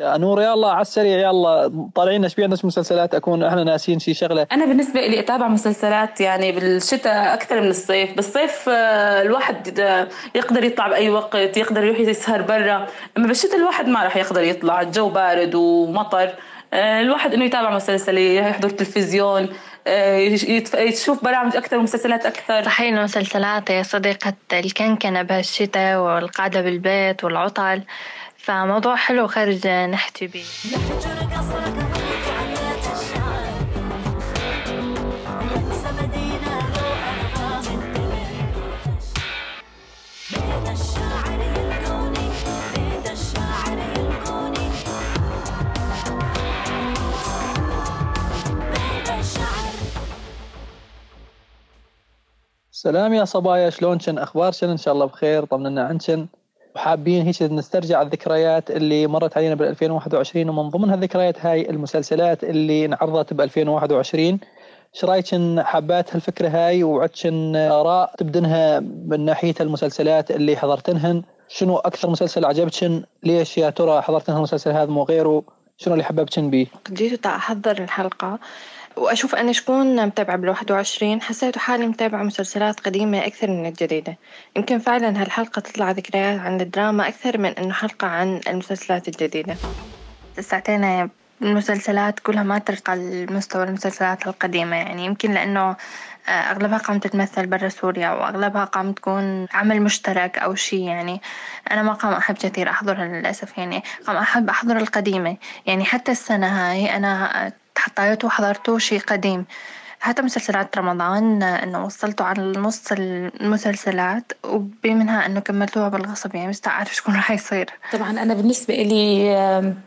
نور يلا على السريع يلا طالعين إيش بينا مسلسلات أكون إحنا ناسين شي شغلة. أنا بالنسبة لي أتابع مسلسلات يعني بالشتاء أكثر من الصيف بالصيف آه، الواحد يقدر يطلع بأي وقت يقدر يروح يسهر برا. أما بالشتاء الواحد ما راح يقدر يطلع الجو بارد ومطر. آه، الواحد إنه يتابع مسلسل يحضر تلفزيون. آه، يشوف برامج أكثر ومسلسلات أكثر صحيح المسلسلات يا صديقة الكنكنة بهالشتاء والقعدة بالبيت والعطل. فموضوع حلو خارج نحكي بيه. سلام يا صبايا شلونشن؟ أخبارشن؟ إن شاء الله بخير طمنا عنشن. وحابين هيك نسترجع الذكريات اللي مرت علينا بال 2021 ومن ضمن هالذكريات هاي المسلسلات اللي انعرضت ب 2021 إيش رايكن حابات هالفكرة هاي وعدشن آراء تبدنها من ناحية المسلسلات اللي حضرتنهن. شنو أكثر مسلسل عجبتشن؟ ليش يا ترى حضرتنها المسلسل هذا مو غيره؟ شنو اللي حببتشن بيه؟ جيت أحضر الحلقة. وأشوف أنا شكون متابعة بالواحد وعشرين. حسيت حالي متابعة مسلسلات قديمة أكثر من الجديدة. يمكن فعلا هالحلقة تطلع ذكريات عن الدراما أكثر من إنه حلقة عن المسلسلات الجديدة. ساعتين المسلسلات كلها ما ترقى لمستوى المسلسلات القديمة. يعني يمكن لأنه آه، أغلبها قام تتمثل برا سوريا وأغلبها قام تكون عمل مشترك أو شي يعني أنا ما قام أحب كثير أحضرها للأسف. يعني قام أحب أحضر القديمة. يعني حتى السنة هاي أنا حطيته وحضرته شي قديم. حتى مسلسلات رمضان إنه وصلته على نص المسلسلات وبمنها إنه كملتوها بالغصب يعني مش عارف شكون راح يصير. طبعا أنا بالنسبة إلي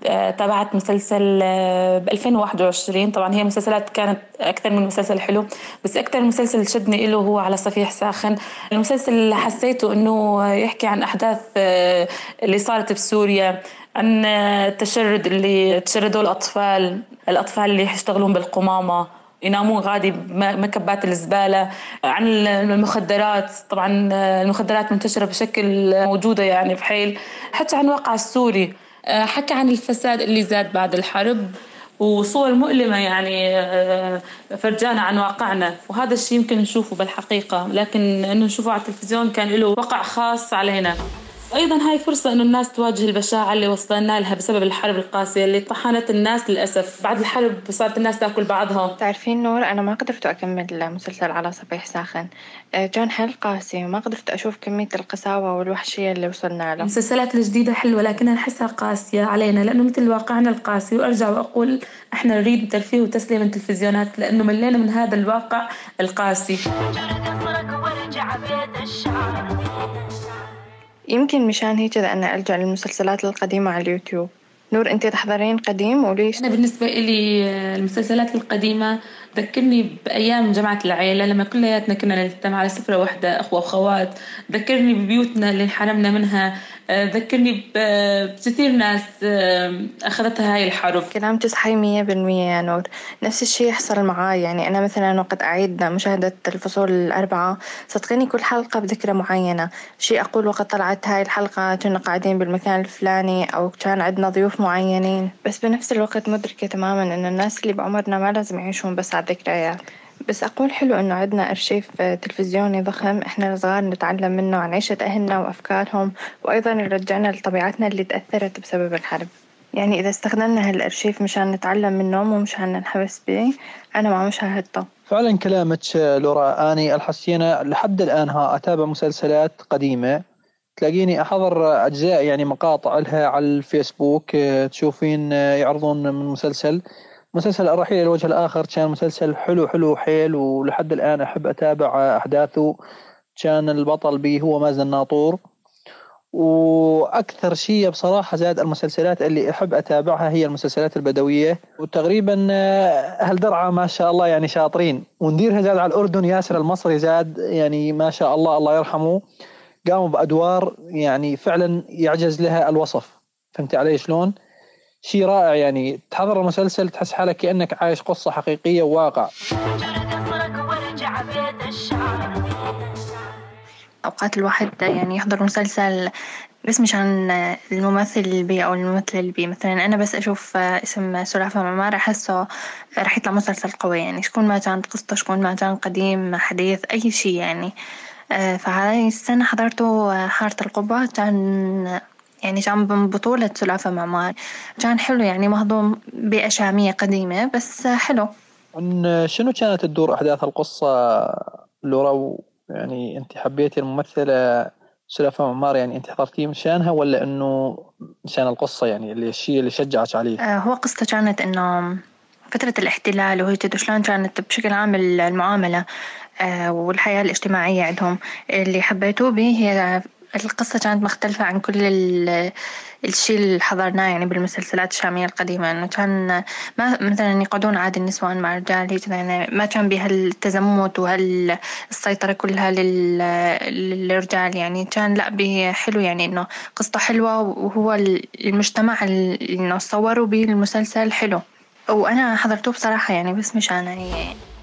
آه، تابعت مسلسل آه، ب 2021 طبعا هي مسلسلات كانت أكثر من مسلسل حلو بس أكثر مسلسل شدني له هو على صفيح ساخن. المسلسل حسيته إنه يحكي عن أحداث آه، اللي صارت بسوريا عن التشرد اللي تشردوا الأطفال الأطفال اللي يشتغلون بالقمامة. ينامون غادي بمكبات الزبالة عن المخدرات. طبعا المخدرات منتشرة بشكل موجودة يعني بحيل حتى عن الواقع السوري. حكى عن الفساد اللي زاد بعد الحرب وصور مؤلمة يعني فرجانا عن واقعنا. وهذا الشيء يمكن نشوفه بالحقيقة. لكن إنه نشوفه على التلفزيون كان له وقع خاص علينا. أيضا هاي فرصة إنه الناس تواجه البشاعة اللي وصلنا لها بسبب الحرب القاسية اللي طحنت الناس للأسف. بعد الحرب صارت الناس تأكل بعضها. تعرفين نور أنا ما قدرت أكمل مسلسل على صبيح ساخن. آه، كان حيل قاسي وما قدرت أشوف كمية القساوة والوحشية اللي وصلنا له. المسلسلات الجديدة حلوة لكنها نحسها قاسية علينا لأنه مثل واقعنا القاسي وأرجع وأقول إحنا نريد ترفيه وتسليم التلفزيونات لأنه ملينا من هذا الواقع القاسي. يمكن مشان هيك أنا ألجأ للمسلسلات القديمة على اليوتيوب نور أنت تحضرين قديم وليش؟ أنا بالنسبة إلي المسلسلات القديمة تذكرني بأيام جماعة العيلة لما كلياتنا كنا نجتمع على سفرة واحدة أخوة وأخوات. ذكرني ببيوتنا اللي انحرمنا منها. ذكرني بكثير ناس أخذتها هاي الحرب. كلامك صحيح مية بالمية يا نور. نفس الشي يحصل معاي. يعني أنا مثلا وقت أعيد مشاهدة الفصول الأربعة صدقيني كل حلقة بذكرى معينة. شي أقول وقت طلعت هاي الحلقة كنا قاعدين بالمكان الفلاني أو كان عندنا ضيوف معينين. بس بنفس الوقت مدركة تماما إن الناس اللي بعمرنا ما لازم يعيشون بس الذكريات بس أقول حلو إنه عندنا أرشيف تلفزيوني ضخم. إحنا الصغار نتعلم منه عن عيشة أهلنا وأفكارهم وأيضا يرجعنا لطبيعتنا اللي تأثرت بسبب الحرب. يعني إذا استخدمنا هالأرشيف مشان نتعلم منه مو مشان ننحبس به أنا ما مشاهدته فعلا كلامك لورا أني الحسينة. لحد الآن ها أتابع مسلسلات قديمة. تلاقيني أحضر أجزاء يعني مقاطع لها على الفيسبوك. تشوفين يعرضون من مسلسل. مسلسل الرحيل إلى الوجه الآخر كان مسلسل حلو حلو حيل ولحد الآن أحب أتابع أحداثه. كان البطل به هو مازن ناطور. وأكثر شيء بصراحة زاد المسلسلات اللي أحب أتابعها هي المسلسلات البدوية. وتقريبا أهل درعا ما شاء الله يعني شاطرين. ونديرها زاد على الأردن ياسر المصري زاد يعني ما شاء الله الله يرحمه قاموا بأدوار يعني فعلا يعجز لها الوصف. فهمت علي شلون؟ شيء رائع يعني. تحضر المسلسل تحس حالك كأنك عايش قصة حقيقية وواقع. أوقات الواحد يعني يحضر مسلسل بس مشان الممثل البي أو الممثلة البي مثلا أنا بس أشوف اسم سلافة معمار أحسه رح يطلع مسلسل قوي يعني. شكون ما كانت قصته شكون ما كان قديم حديث أي شي يعني. فهاي السنة حضرته حارة القبة. كان يعني كان من بطولة سلافة معمار كان حلو يعني مهضوم بيئة شامية قديمة بس حلو. عن شنو كانت تدور أحداث القصة لورا؟ يعني أنت حبيتي الممثلة سلافة معمار يعني أنت حضرتيه مشانها ولا إنه مشان القصة؟ يعني اللي الشيء اللي شجعك عليه؟ آه هو قصته كانت إنه فترة الاحتلال وهيك شلون كانت بشكل عام المعاملة آه والحياة الاجتماعية عندهم. اللي حبيته به هي القصة كانت مختلفة عن كل الشي اللي حضرناه يعني بالمسلسلات الشامية القديمة إنه كان ما مثلا يقعدون عادي النسوان مع الرجال يعني ما كان بهالتزمت وهالسيطرة كلها للرجال يعني كان لا بحلو يعني إنه قصته حلوة وهو المجتمع اللي صوروا به المسلسل حلو. وأنا حضرته بصراحة يعني بس مشان يعني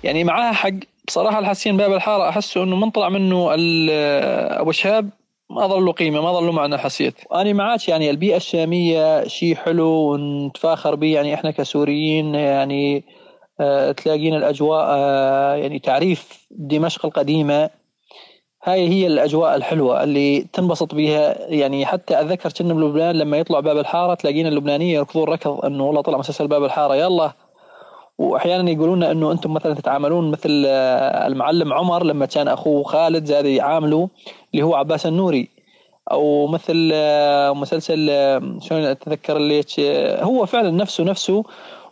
يعني معاها حق. بصراحة الحسين باب الحارة أحسه إنه من طلع منه أبو شهاب ما ظل له قيمة ما ظل له معنى حسيت. أنا معاك يعني البيئة الشامية شيء حلو ونتفاخر به يعني إحنا كسوريين يعني آه تلاقينا الأجواء آه يعني تعريف دمشق القديمة هاي هي الأجواء الحلوة اللي تنبسط بها يعني حتى أتذكر كنا بلبنان لما يطلع باب الحارة تلاقينا اللبنانيه يركضون ركض إنه والله طلع مسلسل باب الحارة يلا. وأحيانا يقولون إنه أنتم مثلا تتعاملون مثل آه، المعلم عمر لما كان أخوه خالد زاد يعامله اللي هو عباس النوري. أو مثل آه، مسلسل آه، شلون أتذكر اللي هو فعلا نفسه نفسه.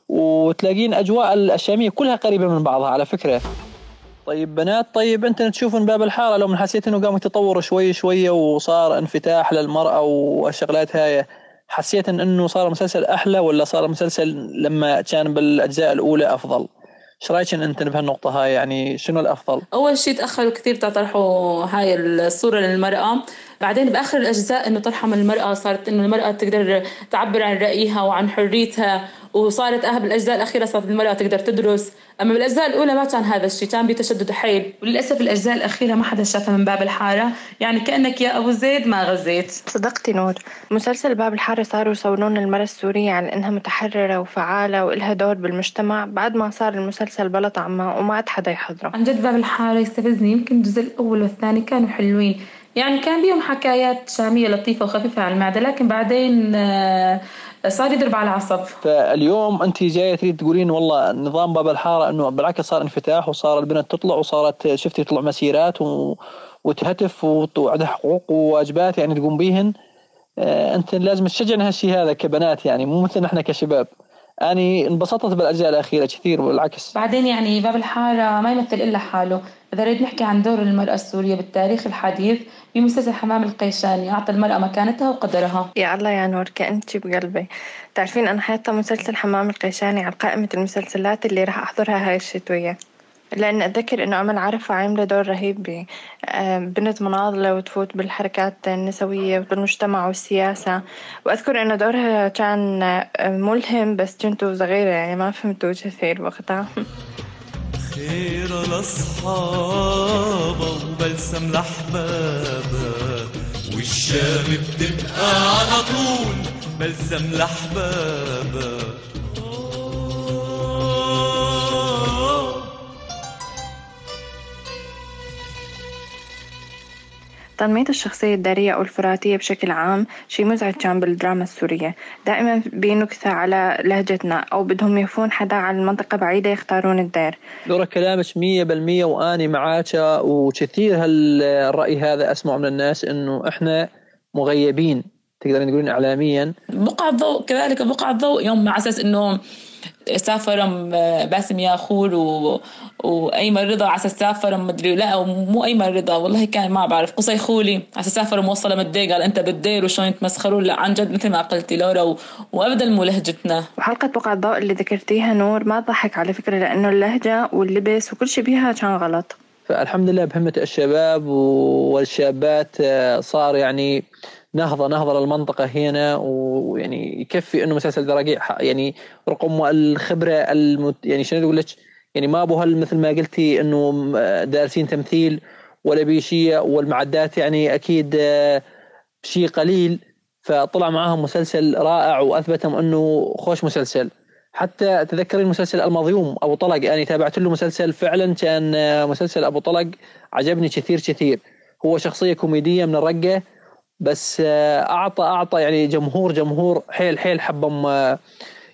وتلاقين أجواء الشاميه كلها قريبة من بعضها على فكرة. طيب بنات طيب أنت تشوفون باب الحارة لو من حسيت إنه قام يتطور شوي شوية وصار انفتاح للمرأة والشغلات هاي حسيت إنه صار المسلسل أحلى ولا صار المسلسل لما كان بالأجزاء الأولى أفضل؟ إيش رأيك أنت بهالنقطة هاي يعني شنو الأفضل؟ أول شيء تأخروا كثير تطرحوا هاي الصورة للمرأة بعدين بآخر الأجزاء إنه من المرأة صارت إنه المرأة تقدر تعبر عن رأيها وعن حريتها وصارت أهل بالاجزاء الأخيرة صارت المرأة تقدر تدرس. أما بالأجزاء الأولى ما كان هذا الشيء كان بتشدد حيل. وللأسف الأجزاء الأخيرة ما حدا شافها من باب الحارة. يعني كأنك يا أبو زيد ما غزيت. صدقتي نور مسلسل باب الحارة صاروا يصورون المراه السورية على إنها متحررة وفعالة وإلها دور بالمجتمع. بعد ما صار المسلسل بلا طعمه وما عاد حدا يحضره. عن جد باب الحارة يستفزني. يمكن الجزء الأول والثاني كانوا حلوين. يعني كان بيهم حكايات شامية لطيفة وخفيفة على المعدة لكن بعدين آه، صار يضرب على العصب. فاليوم أنت جاية تريد تقولين والله نظام باب الحارة إنه بالعكس صار انفتاح وصار البنت تطلع وصارت شفتي تطلع مسيرات و... وتهتف وعندها حقوق وواجبات يعني تقوم بيهن. آه، أنت لازم تشجعن هالشيء هذا كبنات يعني مو مثل إحنا كشباب. اني انبسطت بالأجزاء الأخيرة كثير بالعكس بعدين يعني باب الحارة ما يمثل إلا حاله. إذا نريد نحكي عن دور المرأة السورية بالتاريخ الحديث في مسلسل حمام القيشاني أعطى المرأة مكانتها وقدرها. يا الله يا نور كأنت بقلبي. تعرفين أنا حاطه مسلسل حمام القيشاني على قائمة المسلسلات اللي راح أحضرها هاي الشتوية. لأن أتذكر إنه أمل عرفة عاملة دور رهيب بنت مناضلة وتفوت بالحركات النسوية والمجتمع والسياسة. وأذكر إنه دورها كان ملهم بس كنت صغيرة يعني ما فهمت كثير وقتها خير لأصحابه وبلسم لأحبابها والشام بتبقى على طول بلسم لأحبابها تنمية الشخصية الدارية أو الفراتية بشكل عام شيء مزعج كان بالدراما السورية. دائما بنكثة على لهجتنا أو بدهم يفون حدا على المنطقة بعيدة يختارون الدير. دورة كلامك مية بالمية وأني معاك وكثير هالرأي هذا أسمع من الناس إنه إحنا مغيبين تقدرين تقولين إعلاميا. بقع الضوء كذلك بقع الضوء يوم مع أساس إنه سافر باسم ياخور و... وأيمن رضا على أساس سافر مدري لا مو أيمن رضا والله كان ما بعرف قصي خولي على أساس سافر موصله مدي قال أنت بالدير وشلون يتمسخرون؟ لا عن جد مثل ما قلتي لورا و... وابدا مو لهجتنا. وحلقة بقع الضوء اللي ذكرتيها نور ما ضحك على فكرة لأنه اللهجة واللبس وكل شيء بيها كان غلط. فالحمد لله بهمة الشباب والشابات آه، صار يعني نهضه نهضه للمنطقه هنا ويعني يكفي إنه مسلسل دراقيع يعني رقم الخبرة المت يعني شنو أقول لك؟ يعني ما أبو مثل ما قلتي إنه دارسين تمثيل ولا بيشيه والمعدات يعني أكيد شيء قليل. فطلع معاهم مسلسل رائع وأثبتهم إنه خوش مسلسل. حتى تذكرين مسلسل المظيوم أبو طلق. أنا تابعت له مسلسل فعلا كان مسلسل أبو طلق. عجبني كثير كثير. هو شخصية كوميدية من الرقة. بس أعطى أعطى يعني جمهور جمهور حيل حيل حبهم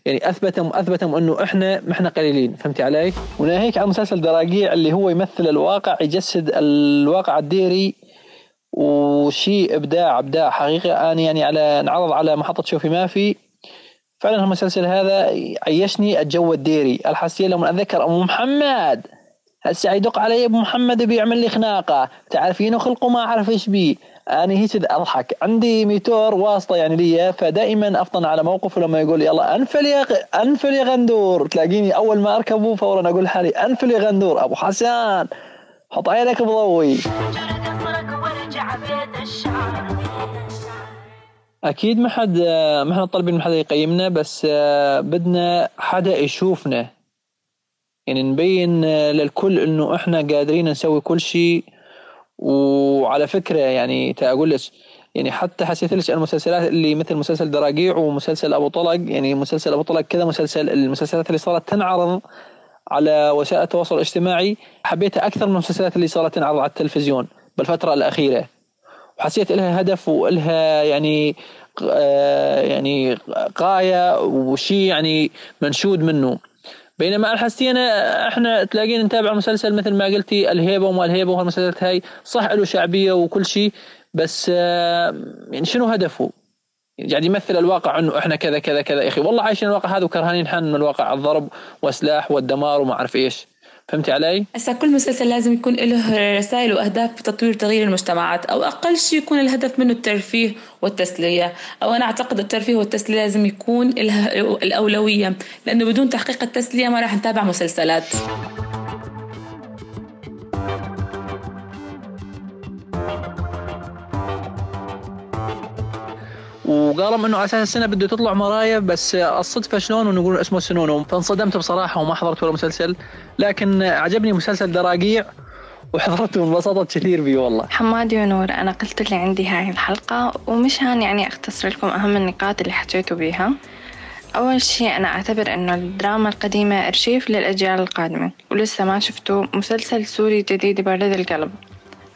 يعني أثبتهم أثبتهم إنه إحنا ما إحنا قليلين. فهمتي علي؟ وناهيك عن مسلسل دراقيع اللي هو يمثل الواقع يجسد الواقع الديري وشيء إبداع إبداع حقيقه أنا يعني على انعرض على محطة شوفي ما في. فعلا المسلسل هذا عيشني الجو الديري. الحسية لما أتذكر ام محمد. هسه يدق علي ابو محمد بيعمل لي خناقه تعرفينه خلقه ما أعرف إيش بيه أنا هيك أضحك. عندي موتور واسطة يعني لي فدائما أفطن على موقفه لما يقول يلا أنفل يا أنفل يا غندور. تلاقيني أول ما اركبه فورا أقول حالي أنفل يا غندور. أبو حسن حط عينك بضوي. أكيد ما حد ما إحنا طالبين من حدا يقيمنا بس بدنا حدا يشوفنا. يعني نبين للكل إنه إحنا قادرين نسوي كل شيء. وعلى فكرة يعني أقول لك يعني حتى حسيت لك المسلسلات اللي مثل مسلسل دراقيع ومسلسل أبو طلق يعني مسلسل أبو طلق كذا مسلسل المسلسلات اللي صارت تنعرض على وسائل التواصل الاجتماعي. حبيتها أكثر من المسلسلات اللي صارت تنعرض على التلفزيون بالفترة الأخيرة. وحسيت لها هدف وإلها يعني آه يعني غاية وشيء يعني منشود منه. بينما الحسينا إحنا تلاقينا نتابع مسلسل مثل ما قلتي الهيبة وما الهيبة وهالمسلسلات هاي صح له شعبية وكل شيء بس يعني شنو هدفه؟ يعني يمثل الواقع إنه إحنا كذا كذا كذا يا أخي والله عايشين الواقع هذا وكرهانين حن من الواقع الضرب وسلاح والدمار وما أعرف إيش فهمتي علي؟ هسا كل مسلسل لازم يكون له رسائل وأهداف بتطوير تغيير المجتمعات أو أقل شيء يكون الهدف منه الترفيه والتسلية أو أنا أعتقد الترفيه والتسلية لازم يكون الأولوية لأنه بدون تحقيق التسلية ما راح نتابع مسلسلات وقالوا إنه على أساس السنة بده تطلع مرايا بس الصدفة شلون ونقول اسمه سنونو فانصدمت بصراحة وما حضرت ولا مسلسل لكن عجبني مسلسل دراقيع وحضرته وانبسطت كثير بيه والله. حمادي ونور أنا قلت اللي عندي هاي الحلقة ومش هان يعني أختصر لكم أهم النقاط اللي حكيتوا بيها. أول شيء أنا أعتبر إنه الدراما القديمة أرشيف للأجيال القادمة ولسه ما شفتوا مسلسل سوري جديد يبرد القلب.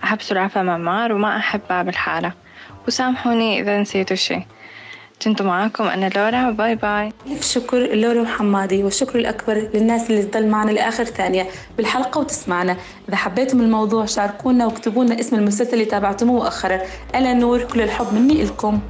أحب سلافة معمار وما أحب باب الحارة. وسامحوني إذا نسيتوا شيء كنت معاكم أنا لورا. باي باي. ألف شكر لورا وحمادي والشكر الأكبر للناس اللي تضل معنا لآخر ثانية بالحلقة وتسمعنا. إذا حبيتم الموضوع شاركونا واكتبوا اسم المسلسل اللي تابعتموه مؤخرا. أنا نور كل الحب مني إلكم.